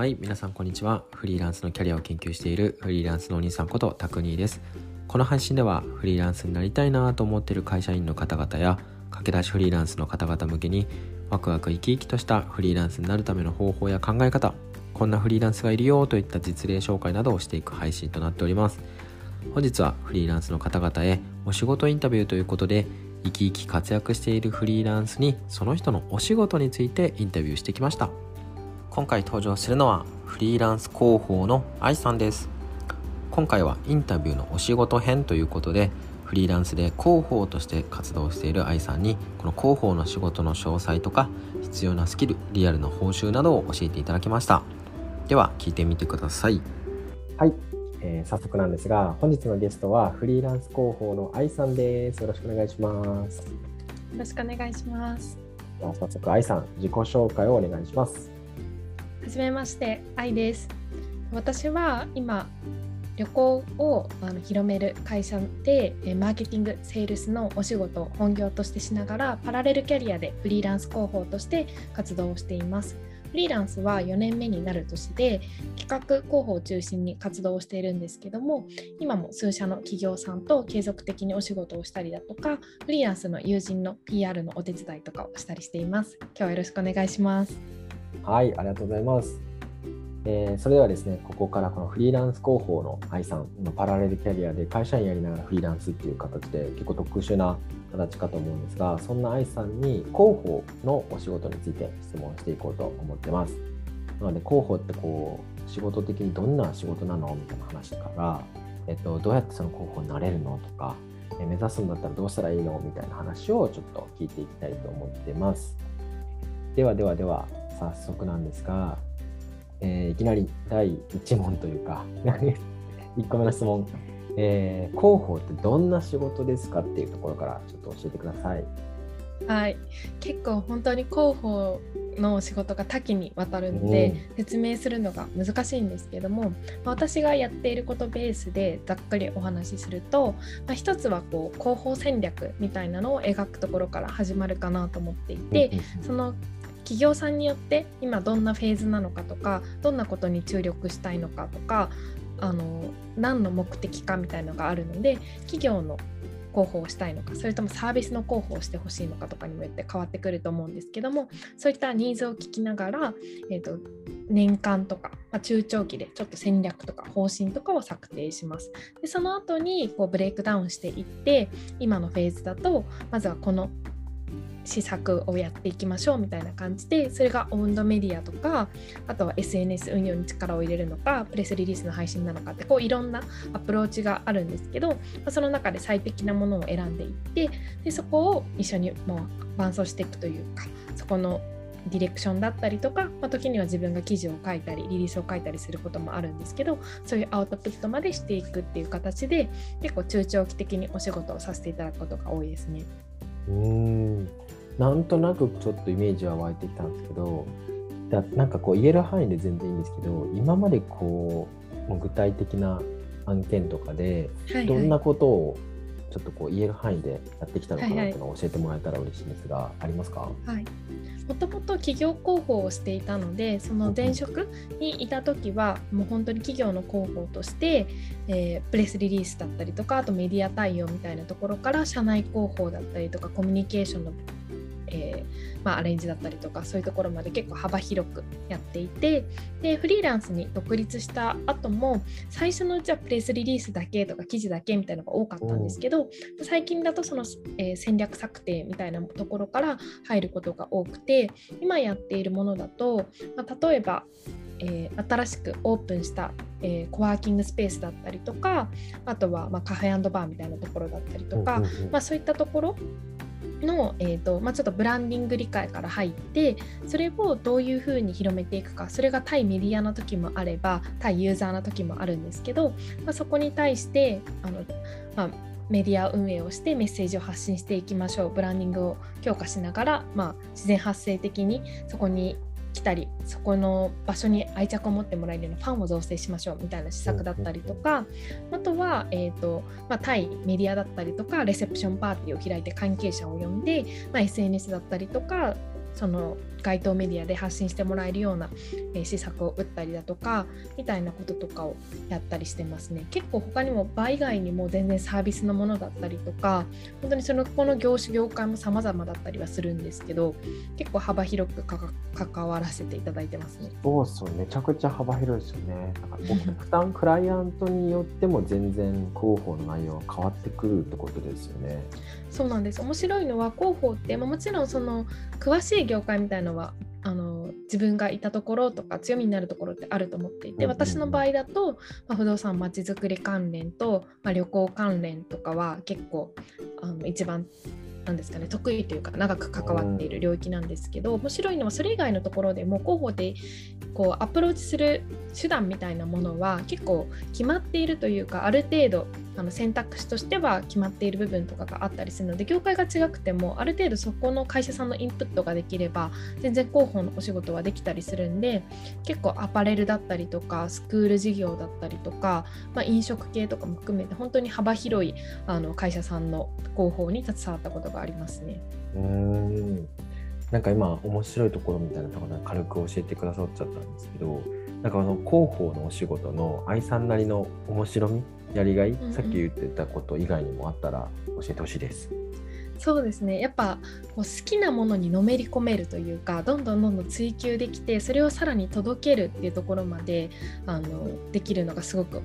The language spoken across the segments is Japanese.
はい皆さんこんにちは。フリーランスのキャリアを研究しているフリーランスのお兄さんことタクニーです。この配信ではフリーランスになりたいなと思っている会社員の方々や駆け出しフリーランスの方々向けにワクワク生き生きとしたフリーランスになるための方法や考え方こんなフリーランスがいるよといった実例紹介などをしていく配信となっております。本日はフリーランスの方々へお仕事インタビューということで生き生き活躍しているフリーランスにその人のお仕事についてインタビューしてきました。今回登場するのはフリーランス広報の愛さんです。今回はインタビューのお仕事編ということでフリーランスで広報として活動している愛さんにこの広報の仕事の詳細とか必要なスキルリアルな報酬などを教えていただきました。では聞いてみてください。はい、えー、早速なんですが本日のゲストはフリーランス広報の愛さんです。よろしくお願いします。よろしくお願いします。では早速愛さん自己紹介をお願いしますはじめまして、愛です。私は今、旅行をあの広める会社でマーケティング、セールスのお仕事を本業としてしながらパラレルキャリアでフリーランス広報として活動をしています。フリーランスは4年目になる年で企画広報を中心に活動をしているんですけども今も数社の企業さんと継続的にお仕事をしたりだとかフリーランスの友人の PR のお手伝いとかをしたりしています今日はよろしくお願いしますはい、ありがとうございます。えー、それではですね、ここからこのフリーランス広報の愛さんのパラレルキャリアで会社員やりながらフリーランスっていう形で結構特殊な形かと思うんですが、そんな愛さんに広報のお仕事について質問していこうと思ってます。なので広報ってこう仕事的にどんな仕事なのみたいな話から、えっと、どうやってその広報になれるのとか、え目指すんだったらどうしたらいいのみたいな話をちょっと聞いていきたいと思ってます。ではではでは、早速なんですが、えー、いきなり第1問というか 1個目の質問、えー、広報ってどんな仕事ですかっていうところからちょっと教えてください。はい、結構本当に広報の仕事が多岐にわたるので、説明するのが難しいんですけども、ま私がやっていることベースでざっくりお話しすると、まあ、一つはこう広報戦略みたいなのを描くところから始まるかなと思っていて、その企業さんによって今どんなフェーズなのかとかどんなことに注力したいのかとかあの何の目的かみたいのがあるので企業の広報をしたいのかそれともサービスの広報をしてほしいのかとかにもよって変わってくると思うんですけどもそういったニーズを聞きながら、えーと、年間とか、まあ、中長期でちょっと戦略とか方針とかを策定します。でその後にこうブレイクダウンしていって今のフェーズだとまずはこの施策をやっていきましょうみたいな感じでそれがオウンドメディアとかあとは SNS 運用に力を入れるのかプレスリリースの配信なのかってこういろんなアプローチがあるんですけど、その中で最適なものを選んでいってでそこを一緒にもう伴走していくというかそこのディレクションだったりとか、まあ、時には自分が記事を書いたりリリースを書いたりすることもあるんですけどそういうアウトプットまでしていくっていう形で結構中長期的にお仕事をさせていただくことが多いですね。うん。なんとなくちょっとイメージは湧いてきたんですけどだなんかこう言える範囲で全然いいんですけど今までこう具体的な案件とかでどんなことをちょっとこう言える範囲でやってきたのかなっていうのを教えてもらえたら嬉しいんですが、はいはい、ありますか、はい。もともと企業広報をしていたのでその前職にいた時はもう本当に企業の広報として、えー、プレスリリースだったりとかあとメディア対応みたいなところから社内広報だったりとかコミュニケーションのえー、まあ、アレンジだったりとかそういうところまで結構幅広くやっていてでフリーランスに独立した後も最初のうちはプレスリリースだけとか記事だけみたいなのが多かったんですけど最近だとその、えー、戦略策定みたいなところから入ることが多くて今やっているものだと、まあ、例えばえー、新しくオープンした、えー、コワーキングスペースだったりとかあとは、まあ、カフェバーみたいなところだったりとか、まあ、そういったところの、えーとまあ、ちょっとブランディング理解から入ってそれをどういうふうに広めていくかそれが対メディアの時もあれば対ユーザーの時もあるんですけど、まあ、そこに対してあの、まあ、メディア運営をしてメッセージを発信していきましょうブランディングを強化しながら、まあ、自然発生的にそこに来たりそこの場所に愛着を持ってもらえるようなファンを造成しましょうみたいな施策だったりとか、あとは、えーとまあ、対メディアだったりとかレセプションパーティーを開いて関係者を呼んで、まあ、SNS だったりとかその街頭メディアで発信してもらえるような、えー、施策を打ったりだとかみたいなこととかをやったりしてますね。結構他にも場以外にも全然サービスのものだったりとか本当にそのこの業種業界も様々だったりはするんですけど結構幅広く関わらせていただいてますね。そうそうめちゃくちゃ幅広いですよね。だから負担クライアントによっても全然広報の内容は変わってくるってことですよね。そうなんです。面白いのは広報って、まあ、もちろんその詳しい業界みたいのはあの自分がいたところとか強みになるところってあると思っていて、私の場合だと、まあ、不動産まちづくり関連と、まあ、旅行関連とかは結構あの一番なんですかね得意というか長く関わっている領域なんですけど面白いのはそれ以外のところでも広報でこうアプローチする手段みたいなものは結構決まっているというかある程度あの選択肢としては決まっている部分とかがあったりするので業界が違くてもある程度そこの会社さんのインプットができれば全然広報のお仕事はできたりするんで結構アパレルだったりとかスクール事業だったりとか、まあ、飲食系とかも含めて本当に幅広いあの会社さんの広報に携わったことがありますね。うんなんか今面白いところみたいなところ軽く教えてくださっちゃったんですけどなんかあの広報のお仕事の愛さんなりの面白みやりがい、うんうん、さっき言ってたこと以外にもあったら教えてほしいです。そうですねやっぱこう好きなものにのめり込めるというかどんどんどんどん追求できてそれをさらに届けるっていうところまであのできるのがすごく、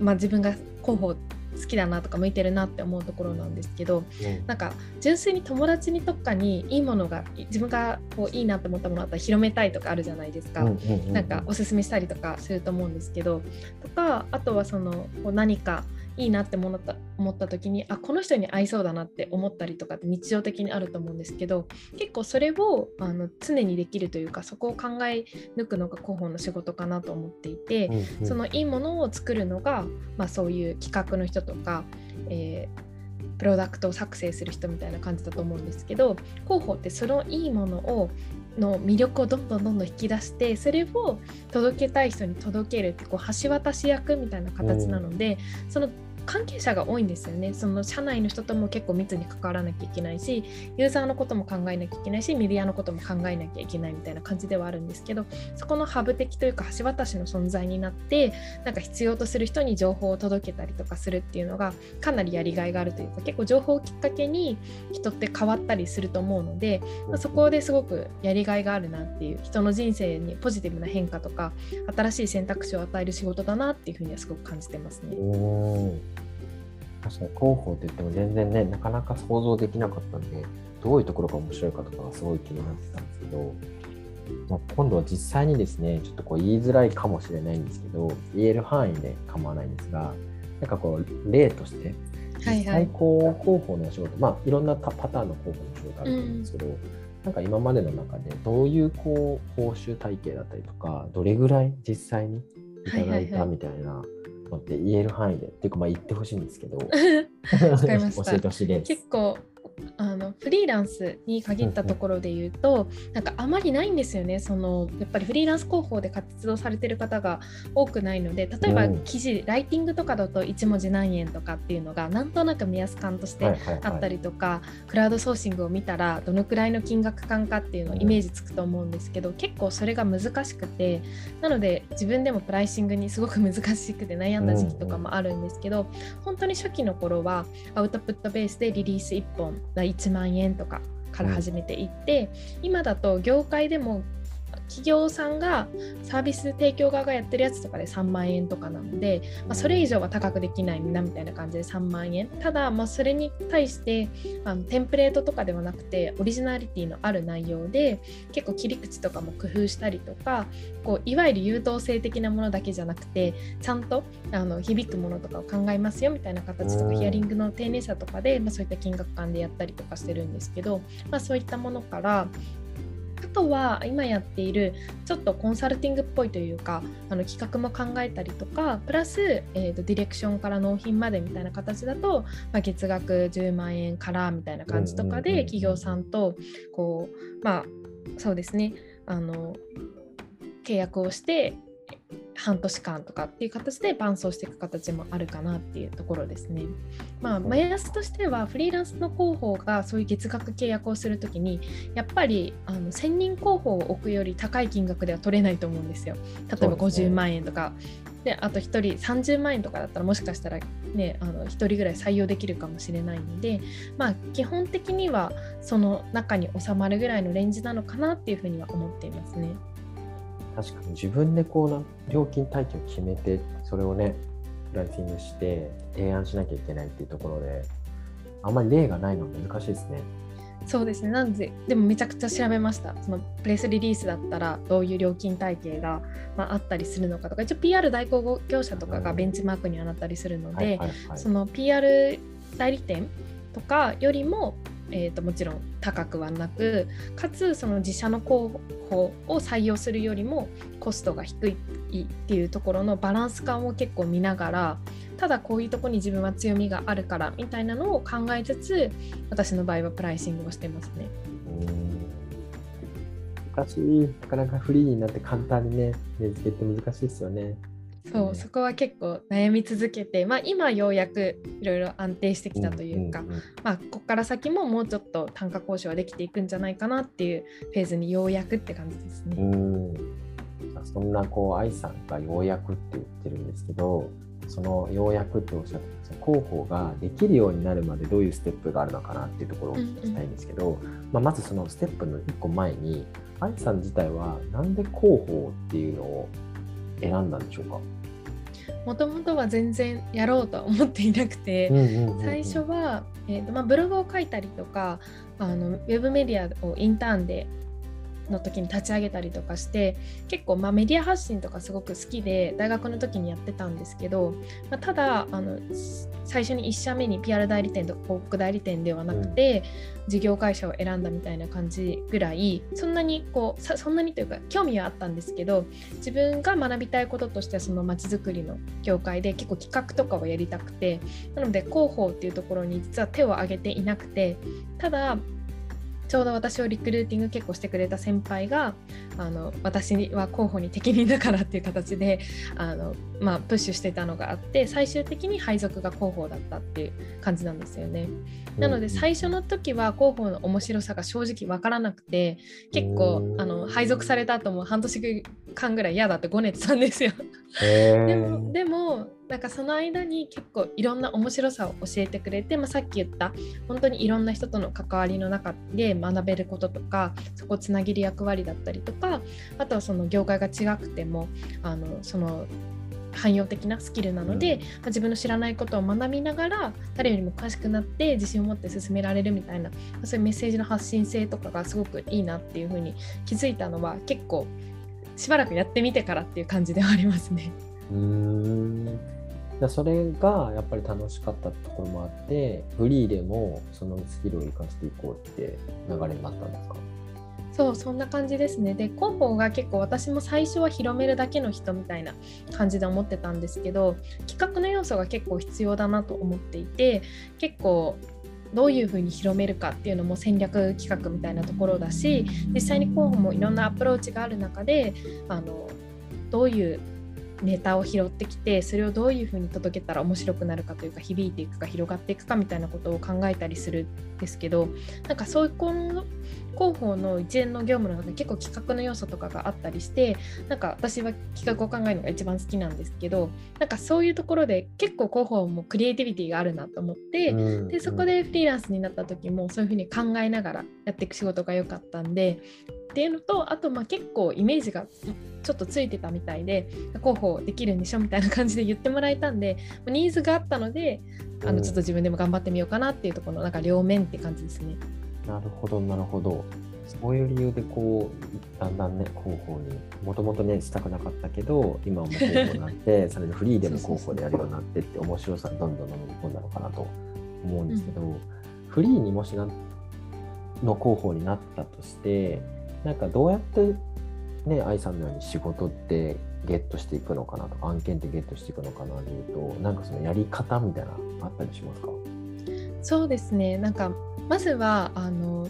まあ、自分が広報好きだなとか向いてるなって思うところなんですけど、うん、なんか純粋に友達に特化にいいものが自分がこういいなと思ったものだったら広めたいとかあるじゃないですか、なんかおすすめしたりとかすると思うんですけどとかあとはそのこう何かいいなって思った思った時にあこの人に合いそうだなって思ったりとかって日常的にあると思うんですけど結構それをあの常にできるというかそこを考え抜くのが広報の仕事かなと思っていて、うんうん、そのいいものを作るのが、まあ、そういう企画の人とか、えー、プロダクトを作成する人みたいな感じだと思うんですけど広報ってそのいいものをの魅力をどんどんどんどん引き出してそれを届けたい人に届けるってこう橋渡し役みたいな形なので、その関係者が多いんですよねその社内の人とも結構密に関わらなきゃいけないしユーザーのことも考えなきゃいけないしメディアのことも考えなきゃいけないみたいな感じではあるんですけどそこのハブ的というか橋渡しの存在になってなんか必要とする人に情報を届けたりとかするっていうのがかなりやりがいがあるというか結構情報をきっかけに人って変わったりすると思うので、まあ、そこですごくやりがいがあるなっていう人の人生にポジティブな変化とか新しい選択肢を与える仕事だなっていうふうにはすごく感じてますね。確かに広報って言っても全然ね、なかなか想像できなかったんで、どういうところが面白いかとかがすごい気になってたんですけど、まあ、今度は実際にですね、ちょっとこう言いづらいかもしれないんですけど、言える範囲で構わないんですが、なんかこう例として、実際こう広報の仕事、まあいろんなパターンの広報の仕事あると思うんですけど、うん、なんか今までの中でどういうこう報酬体系だったりとか、どれぐらい実際にいただいたみたいなのって言える範囲でっていうかまあ言ってほしいんですけど 教えてほしいです。結構あのフリーランスに限ったところで言うと、うんうん、なんかあまりないんですよね。そのやっぱりフリーランス広報で活動されてる方が多くないので例えば記事、うん、ライティングとかだと1文字何円とかっていうのがなんとなく目安感としてあったりとか、はいはいはい、クラウドソーシングを見たらどのくらいの金額感かっていうのをイメージつくと思うんですけど、結構それが難しくてなので自分でもプライシングにすごく難しくて悩んだ時期とかもあるんですけど、本当に初期の頃はアウトプットベースでリリース1本1万円とかから始めていって、うん、今だと業界でも企業さんがサービス提供側がやってるやつとかで3万円とかなので、まあ、それ以上は高くできないなみたいな感じで3万円ただ、まあ、それに対してあのテンプレートとかではなくてオリジナリティのある内容で結構切り口とかも工夫したりとかこういわゆる優等生的なものだけじゃなくてちゃんとあの響くものとかを考えますよみたいな形とかヒアリングの丁寧さとかで、まあ、そういった金額感でやったりとかしてるんですけど、まあ、そういったものからあとは今やっているちょっとコンサルティングっぽいというかあの企画も考えたりとかプラス、えーと、ディレクションから納品までみたいな形だと、まあ、月額10万円からみたいな感じとかで企業さんとこうまあそうですね。あの契約をして半年間とかっていう形で伴走していく形もあるかなっていうところですね。まあ、目安としてはフリーランスの広報がそういう月額契約をするときにやっぱりあの1000人広報を置くより高い金額では取れないと思うんですよ。例えば50万円とか。で、ね、あと1人30万円とかだったらもしかしたらねあの1人ぐらい採用できるかもしれないのでまあ基本的にはその中に収まるぐらいのレンジなのかなっていうふうには思っていますね。確かに自分でこうな料金体系を決めてそれをねプライシングして提案しなきゃいけないっていうところであんまり例がないのは難しいですね。そうですね。なんででもめちゃくちゃ調べました。そのプレスリリースだったらどういう料金体系が、まあ、あったりするのかとか一応 PR 代行業者とかがベンチマークにはなったりするので、その PR 代理店とかよりもえーと、もちろん高くはなくかつその自社の候補を採用するよりもコストが低いっていうところのバランス感を結構見ながらただこういうとこに自分は強みがあるからみたいなのを考えつつ私の場合はプライシングをしてますね。難しいなかなかフリーになって簡単にね値付けって難しいですよね。そう、そこは結構悩み続けて、まあ、今ようやくいろいろ安定してきたというか、まあ、ここから先ももうちょっと単価交渉はできていくんじゃないかなっていうフェーズにようやくって感じですね。うん。そんなこう愛さんがようやくって言ってるんですけどそのようやくっておっしゃって広報ができるようになるまでどういうステップがあるのかなっていうところを聞きたいんですけど、うんうん、まあ、まずそのステップの1個前に愛さん自体はなんで広報っていうのを選んだんでしょうか？もともとは全然やろうとは思っていなくて、最初は、えーとまあ、ブログを書いたりとかあのウェブメディアをインターンでの時に立ち上げたりとかして結構まあメディア発信とかすごく好きで大学の時にやってたんですけど、まあ、ただあの最初に1社目に PR 代理店とか広告代理店ではなくて、事業会社を選んだみたいな感じぐらいそんなにこうそんなにというか興味はあったんですけど自分が学びたいこととしてはそのまちづくりの業界で結構企画とかをやりたくてなので広報っていうところに実は手を挙げていなくてただちょうど私をリクルーティング結構してくれた先輩があの私は候補に適任だからっていう形であの、まあ、プッシュしてたのがあって最終的に配属が広報だったっていう感じなんですよね。なので最初の時は広報の面白さが正直分からなくて結構あの配属された後も半年間ぐらい嫌だってごねてたんですよ。でもでもなんかその間に結構いろんな面白さを教えてくれて、まあ、さっき言った本当にいろんな人との関わりの中で学べることとかそこをつなげる役割だったりとかあとはその業界が違くてもあのその汎用的なスキルなので、うん、まあ、自分の知らないことを学びながら誰よりも詳しくなって自信を持って進められるみたいな、まあ、そういうメッセージの発信性とかがすごくいいなっていうふうに気づいたのは結構しばらくやってみてからっていう感じではありますね。うんそれがやっぱり楽しかったところもあってフリーでもそのスキルを生かしていこうって流れになったんですか？そうそんな感じですね。で広報が結構私も最初は広めるだけの人みたいな感じで思ってたんですけど企画の要素が結構必要だなと思っていて結構どういうふうに広めるかっていうのも戦略企画みたいなところだし実際に広報もいろんなアプローチがある中であのどういうネタを拾ってきてそれをどういうふうに届けたら面白くなるかというか響いていくか広がっていくかみたいなことを考えたりするんですけどなんかそういう広報の一連の業務の中で結構企画の要素とかがあったりしてなんか私は企画を考えるのが一番好きなんですけどなんかそういうところで結構広報もクリエイティビティがあるなと思って、うん、でそこでフリーランスになった時もそういうふうに考えながらやっていく仕事が良かったんでっていうのとあとまあ結構イメージがちょっとついてたみたいで広報できるんでしょみたいな感じで言ってもらえたんでニーズがあったのであのちょっと自分でも頑張ってみようかなっていうところのなんか両面って感じですね。なるほどなるほど。そういう理由でこうだんだんね広報にもともとねしたくなかったけど今はもう広報になって それでフリーでも広報でやるようになってって面白さどんどん飲み込んだのかなと思うんですけど、うん、フリーにもしなの広報になったとしてなんかどうやってね愛さんのように仕事ってゲットしていくのかなとか案件ってゲットしていくのかなでいうとなんかそのやり方みたいなあったりしますか？そうですね。なんかまずはあの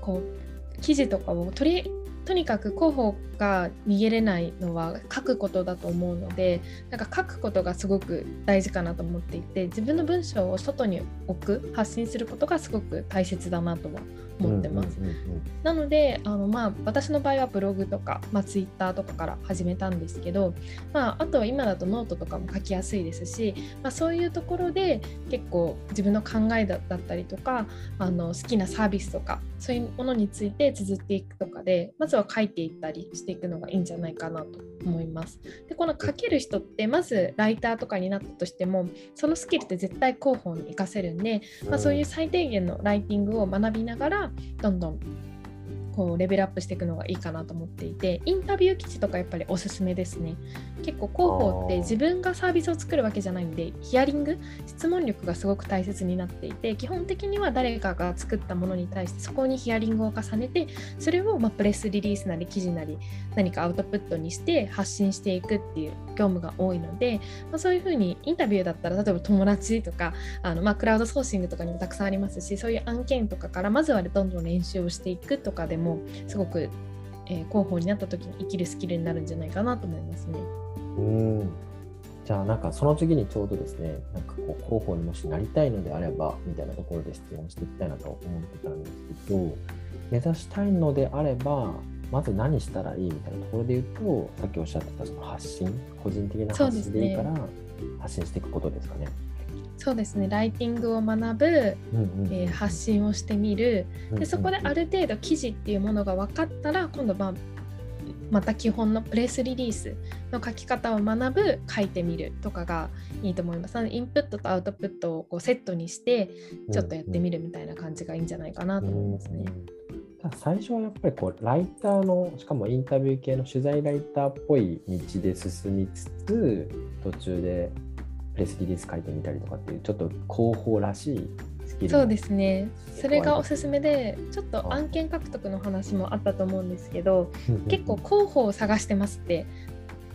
こう記事とかを取りとにかく広報が逃げれないのは書くことだと思うのでなんか書くことがすごく大事かなと思っていて自分の文章を外に置く発信することがすごく大切だなとは思ってます。なのであの、まあ、私の場合はブログとか、まあ、ツイッターとかから始めたんですけど、まあ、あとは今だとノートとかも書きやすいですし、まあ、そういうところで結構自分の考えだったりとかあの好きなサービスとかそういうものについて綴っていくとかでまずは書いていったりしていくのがいいんじゃないかなと思います。でこの書ける人ってまずライターとかになったとしてもそのスキルって絶対広報に活かせるんで、まあ、そういう最低限のライティングを学びながらどんどんこうレベルアップしていくのがいいかなと思っていてインタビュー記事とかやっぱりおすすめですね。結構広報って自分がサービスを作るわけじゃないんでヒアリング質問力がすごく大切になっていて基本的には誰かが作ったものに対してそこにヒアリングを重ねてそれをまプレスリリースなり記事なり何かアウトプットにして発信していくっていう業務が多いので、まあ、そういうふうにインタビューだったら例えば友達とかあの、まあ、クラウドソーシングとかにもたくさんありますしそういう案件とかからまずはどんどん練習をしていくとかでももすごく、えー、広報になった時に生きるスキルになるんじゃないかなと思いますね。うんじゃあなんかその次にちょうどですね、なんかこう広報にもしなりたいのであればみたいなところで質問していきたいなと思ってたんですけど、目指したいのであれば、まず何したらいいみたいなところで言うと、さっきおっしゃってたその発信、個人的な発信でいいから発信していくことですかね。そうですね。ライティングを学ぶ、えー、発信をしてみる。でそこである程度記事っていうものが分かったら今度まあまた基本のプレスリリースの書き方を学ぶ書いてみるとかがいいと思います。インプットとアウトプットをこうセットにしてちょっとやってみるみたいな感じがいいんじゃないかなと思いますね。最初はやっぱりこうライターのしかもインタビュー系の取材ライターっぽい道で進みつつ途中でプレスリリース書いてみたりとかっていうちょっと広報らしいスキル。そうですね。それがおすすめでちょっと案件獲得の話もあったと思うんですけど結構広報を探してますって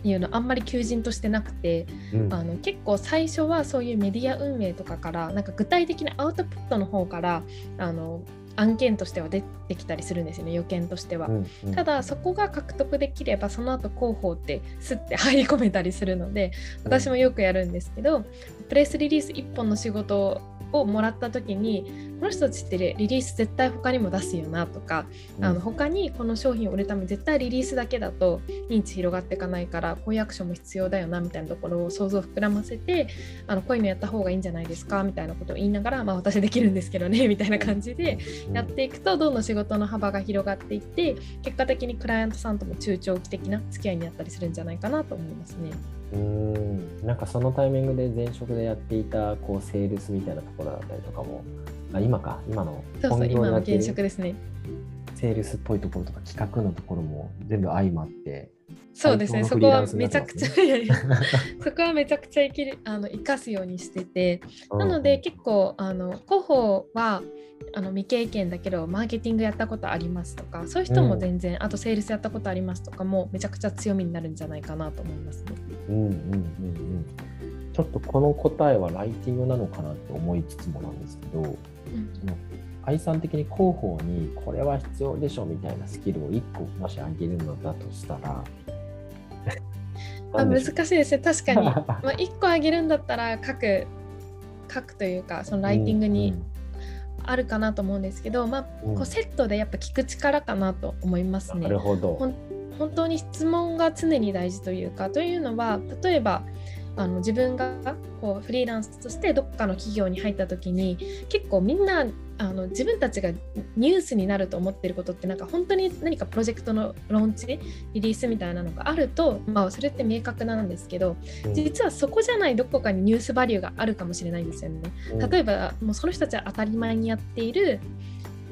いうのあんまり求人としてなくて、うん、あの結構最初はそういうメディア運営とかからなんか具体的なアウトプットの方からあの案件としては出てきたりするんですよね予見としては、うんうん、ただそこが獲得できればその後広報ってすって入り込めたりするので私もよくやるんですけど、プレスリリース1本の仕事をもらった時にこの人たちってリリース絶対他にも出すよなとか、うん、あの他にこの商品を売るために絶対リリースだけだと認知広がっていかないからこういうアクションも必要だよなみたいなところを想像を膨らませてあのこういうのやった方がいいんじゃないですかみたいなことを言いながら、まあ、私できるんですけどね みたいな感じでやっていくとどんどん仕事の幅が広がっていって結果的にクライアントさんとも中長期的な付き合いになったりするんじゃないかなと思いますね。うん。なんかそのタイミングで前職でやっていたこうセールスみたいなところだったりとかもあ今か今のそうそう今の現職ですねセールスっぽいところとか企画のところも全部相まってそうですね、そこはめちゃくちゃ、そこはめちゃくちゃ生きるあの生かすようにしてて、なので結構あの広報はあの未経験だけどマーケティングやったことありますとかそういう人も全然、うん、あとセールスやったことありますとかもめちゃくちゃ強みになるんじゃないかなと思いますね。うんうんうんうんちょっとこの答えはライティングなのかなって思いつつもなんですけど、うん、愛さん的に広報にこれは必要でしょみたいなスキルを1個もしあげるのだとしたら。あ難しいです。ね確かに、まあ、1個あげるんだったら書く書くというかそのライティングにあるかなと思うんですけど、まあ、こうセットでやっぱ聞く力かなと思いますね。なるほど。本当に質問が常に大事というかというのは例えばあの自分がこうフリーランスとしてどっかの企業に入った時に結構みんなあの自分たちがニュースになると思ってることってなんか本当に何かプロジェクトのローンチリリースみたいなのがあると、まあ、それって明確なんですけど実はそこじゃないどこかにニュースバリューがあるかもしれないんですよね。例えばもうその人たちは当たり前にやっている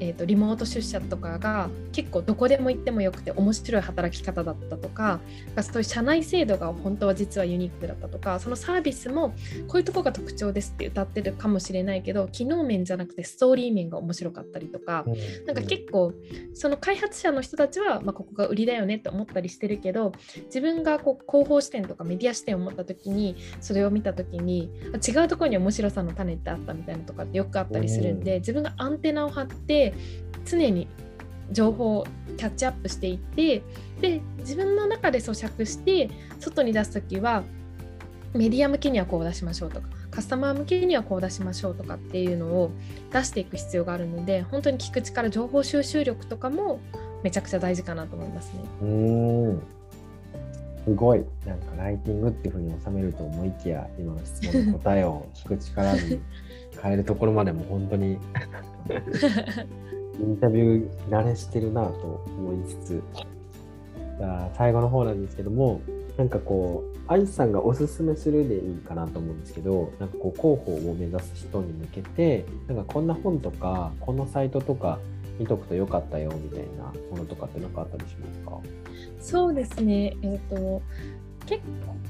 えーと、リモート出社とかが結構どこでも行ってもよくて面白い働き方だったとかそういう社内制度が本当は実はユニークだったとかそのサービスもこういうとこが特徴ですって歌ってるかもしれないけど機能面じゃなくてストーリー面が面白かったりとか、うん、なんか結構その開発者の人たちは、まあ、ここが売りだよねって思ったりしてるけど自分がこう広報視点とかメディア視点を持った時にそれを見た時に違うところに面白さの種ってあったみたいなとかってよくあったりするんで、自分がアンテナを張って常に情報をキャッチアップしていってで自分の中で咀嚼して外に出す時はメディア向けにはこう出しましょうとかカスタマー向けにはこう出しましょうとかっていうのを出していく必要があるので本当に聞く力情報収集力とかもめちゃくちゃ大事かなと思いますね。うんすごいなんかライティングっていうふうに収めると思いきや今の質問の答えを聞く力に変えるところまでも本当に インタビュー慣れしてるなと思いつつ。じゃあ最後の方なんですけどもなんかこう愛さんがおすすめするでいいかなと思うんですけどなんかこう広報を目指す人に向けてなんかこんな本とかこのサイトとか見とくとよかったよみたいなものとかって何かあったりしますか？そうですね、えーと、結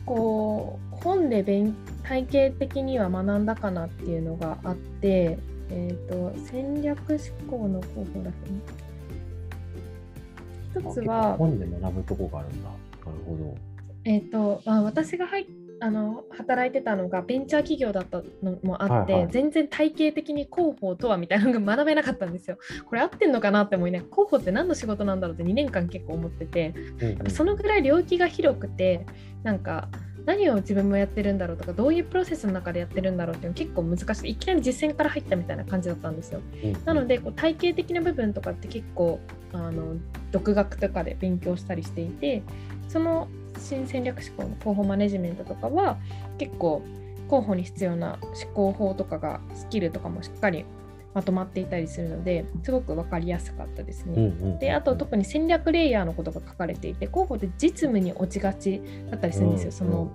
構本で勉体系的には学んだかなっていうのがあって、えーと、戦略思考の方法だけ？ね。一つは本で学ぶとこがあるんだ。なるほど。えっ、ー、とあ私が入っあの働いてたのがベンチャー企業だったのもあって、はいはい、全然体系的に広報とはみたいなのが学べなかったんですよ。これ合ってんのかなって思いね広報って何の仕事なんだろうって2年間結構思ってて、うんうん、そのぐらい領域が広くてなんか何を自分もやってるんだろうとかどういうプロセスの中でやってるんだろうっていうの結構難しいいきなり実践から入ったみたいな感じだったんですよ。うんうん、なのでこう体系的な部分とかって結構あの独学とかで勉強したりしていてその新戦略思考の広報マネジメントとかは結構広報に必要な思考法とかがスキルとかもしっかりまとまっていたりするのですごく分かりやすかったですね。うんうん、であと特に戦略レイヤーのことが書かれていて広報って実務に落ちがちだったりするんですよ。その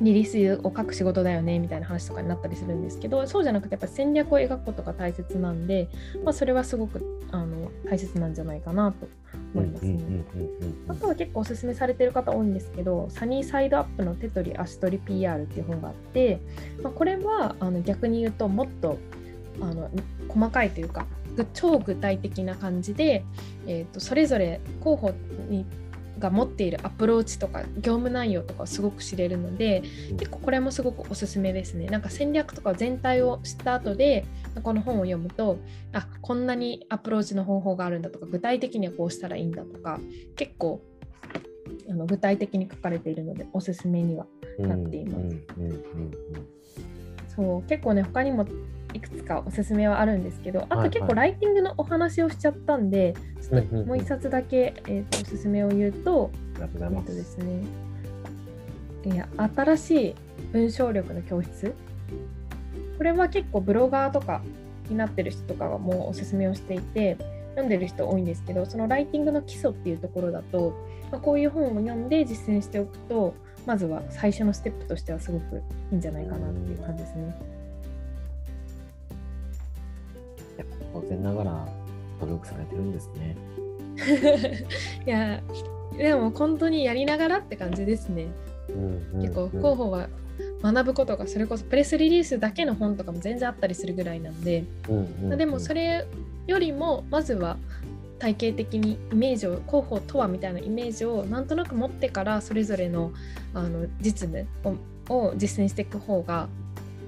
リリースを書く仕事だよねみたいな話とかになったりするんですけどそうじゃなくてやっぱ戦略を描くことが大切なんで、まあ、それはすごくあの大切なんじゃないかなと思いますね。あとは結構おすすめされてる方多いんですけどサニーサイドアップの手取り足取り PR っていう本があって、まあ、これはあの逆に言うともっとあの細かいというか超具体的な感じで、えーとそれぞれ候補にが持っているアプローチとか業務内容とかすごく知れるので結構これもすごくおすすめですね。なんか戦略とか全体を知った後でこの本を読むとあこんなにアプローチの方法があるんだとか具体的にはこうしたらいいんだとか結構あの具体的に書かれているのでおすすめにはなっています。そう結構ね他にもいくつかおすすめはあるんですけどあと結構ライティングのお話をしちゃったんで、ちょっともう一冊だけ、えー、とおすすめを言うとありがとうございます。ですねいや新しい文章力の教室？これは結構ブロガーとかになってる人とかはもうおすすめをしていて読んでる人多いんですけどそのライティングの基礎っていうところだと、まあ、こういう本を読んで実践しておくとまずは最初のステップとしてはすごくいいんじゃないかなっていう感じですね。当然ながら努力されてるんですね。いやでも本当にやりながらって感じですね。うん、結構広報は学ぶことがそれこそプレスリリースだけの本とかも全然あったりするぐらいなんで、うんうん、でもそれよりもまずは体系的にイメージを広報とはみたいなイメージをなんとなく持ってからそれぞれのあの実務を実践していく方が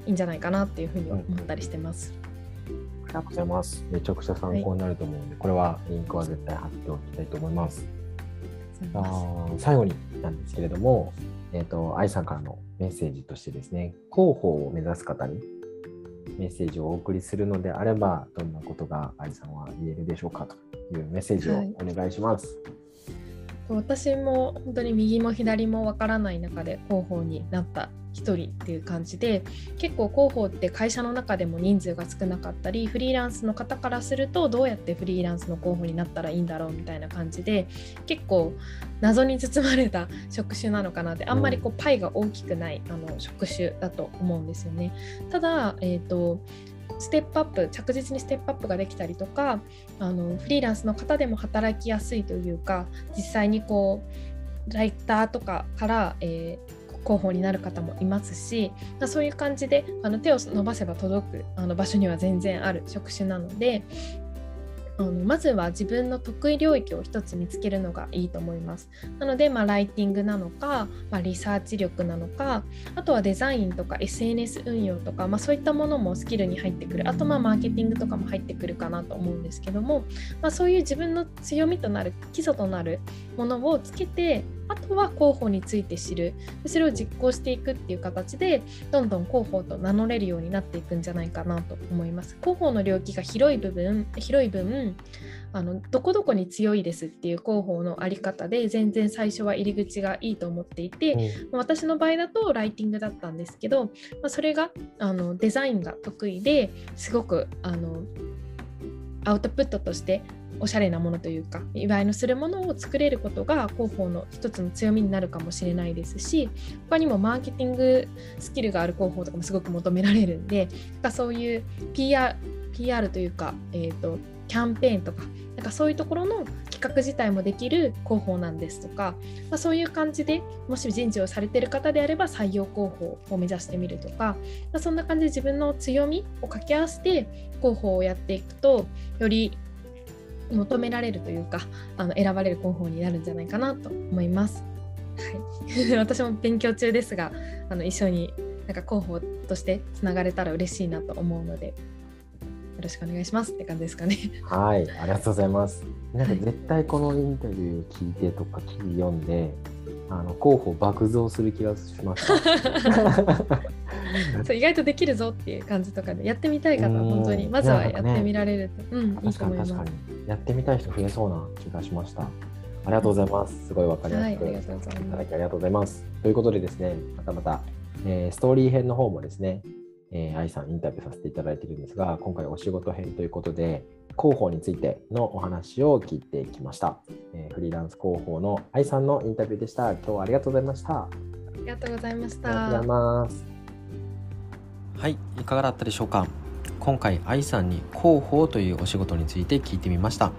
いいんじゃないかなっていうふうに思ったりしてます。りがとうございます。めちゃくちゃ参考になると思うので、はい、これはリンクは絶対貼っておきたいと思います。あ最後になんですけれども、えっ、ー、と、愛さんからのメッセージとしてですね、広報を目指す方にメッセージをお送りするのであれば、どんなことが愛さんは言えるでしょうかというメッセージをお願いします。はい私も本当に右も左もわからない中で広報になった1人っていう感じで結構広報って会社の中でも人数が少なかったりフリーランスの方からするとどうやってフリーランスの候補になったらいいんだろうみたいな感じで結構謎に包まれた 職種なのかなってあんまりこうパイが大きくないあの職種だと思うんですよね。ただ、えーとステップアップ着実にステップアップができたりとかあのフリーランスの方でも働きやすいというか実際にこうライターとかから、えー、広報になる方もいますしまそういう感じであの手を伸ばせば届くあの場所には全然ある職種なのであのまずは自分の得意領域を一つ見つけるのがいいと思います。なので、まあ、ライティングなのか、まあ、リサーチ力なのかあとはデザインとか SNS 運用とか、まあ、そういったものもスキルに入ってくるあとまあマーケティングとかも入ってくるかなと思うんですけども、まあ、そういう自分の強みとなる基礎となるものをつけてあとは広報について知る。それを実行していくっていう形でどんどん広報と名乗れるようになっていくんじゃないかなと思います。広報の領域が広い部分広い分あのどこどこに強いですっていう広報の在り方で全然最初は入り口がいいと思っていて、うん、私の場合だとライティングだったんですけど、まあ、それがあのデザインが得意ですごくあのアウトプットとしておしゃれなものというか祝いのするものを作れることが広報の一つの強みになるかもしれないですし他にもマーケティングスキルがある広報とかもすごく求められるんでそういう PR, PR というか、えーと、キャンペーンとかなんかそういうところの企画自体もできる広報なんですとか、まあ、そういう感じでもし人事をされてる方であれば採用広報を目指してみるとか、まあ、そんな感じで自分の強みを掛け合わせて広報をやっていくとより求められるというかあの選ばれる広報になるんじゃないかなと思います。はい、私も勉強中ですがあの一緒になんか広報としてつながれたら嬉しいなと思うのでよろしくお願いしますって感じですかね。はい、ありがとうございます。なんか絶対このインタビュー聞いてとか記事読んで、あの候補爆増する気がしました。そう意外とできるぞっていう感じとかでやってみたい方は本当にまずはやってみられると、ね、うん、いいと思います。やってみたい人増えそうな気がしました。ありがとうございます。すごいわかりやすく、はい、ありがとうございます。ありがとうございます。ということでですね、またまた、えー、ストーリー編の方もですね、えー、愛さんインタビューさせていただいているんですが、今回お仕事編ということで、広報についてのお話を聞いてきました。えー、フリーランス広報の愛さんのインタビューでした。今日はありがとうございました。ありがとうございました。ありがとうございます。はい、いかがだったでしょうか？今回愛さんに広報というお仕事について聞いてみました。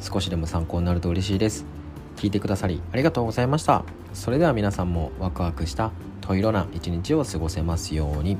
少しでも参考になると嬉しいです。聞いてくださりありがとうございました。それでは皆さんもワクワクしたトイロな一日を過ごせますように。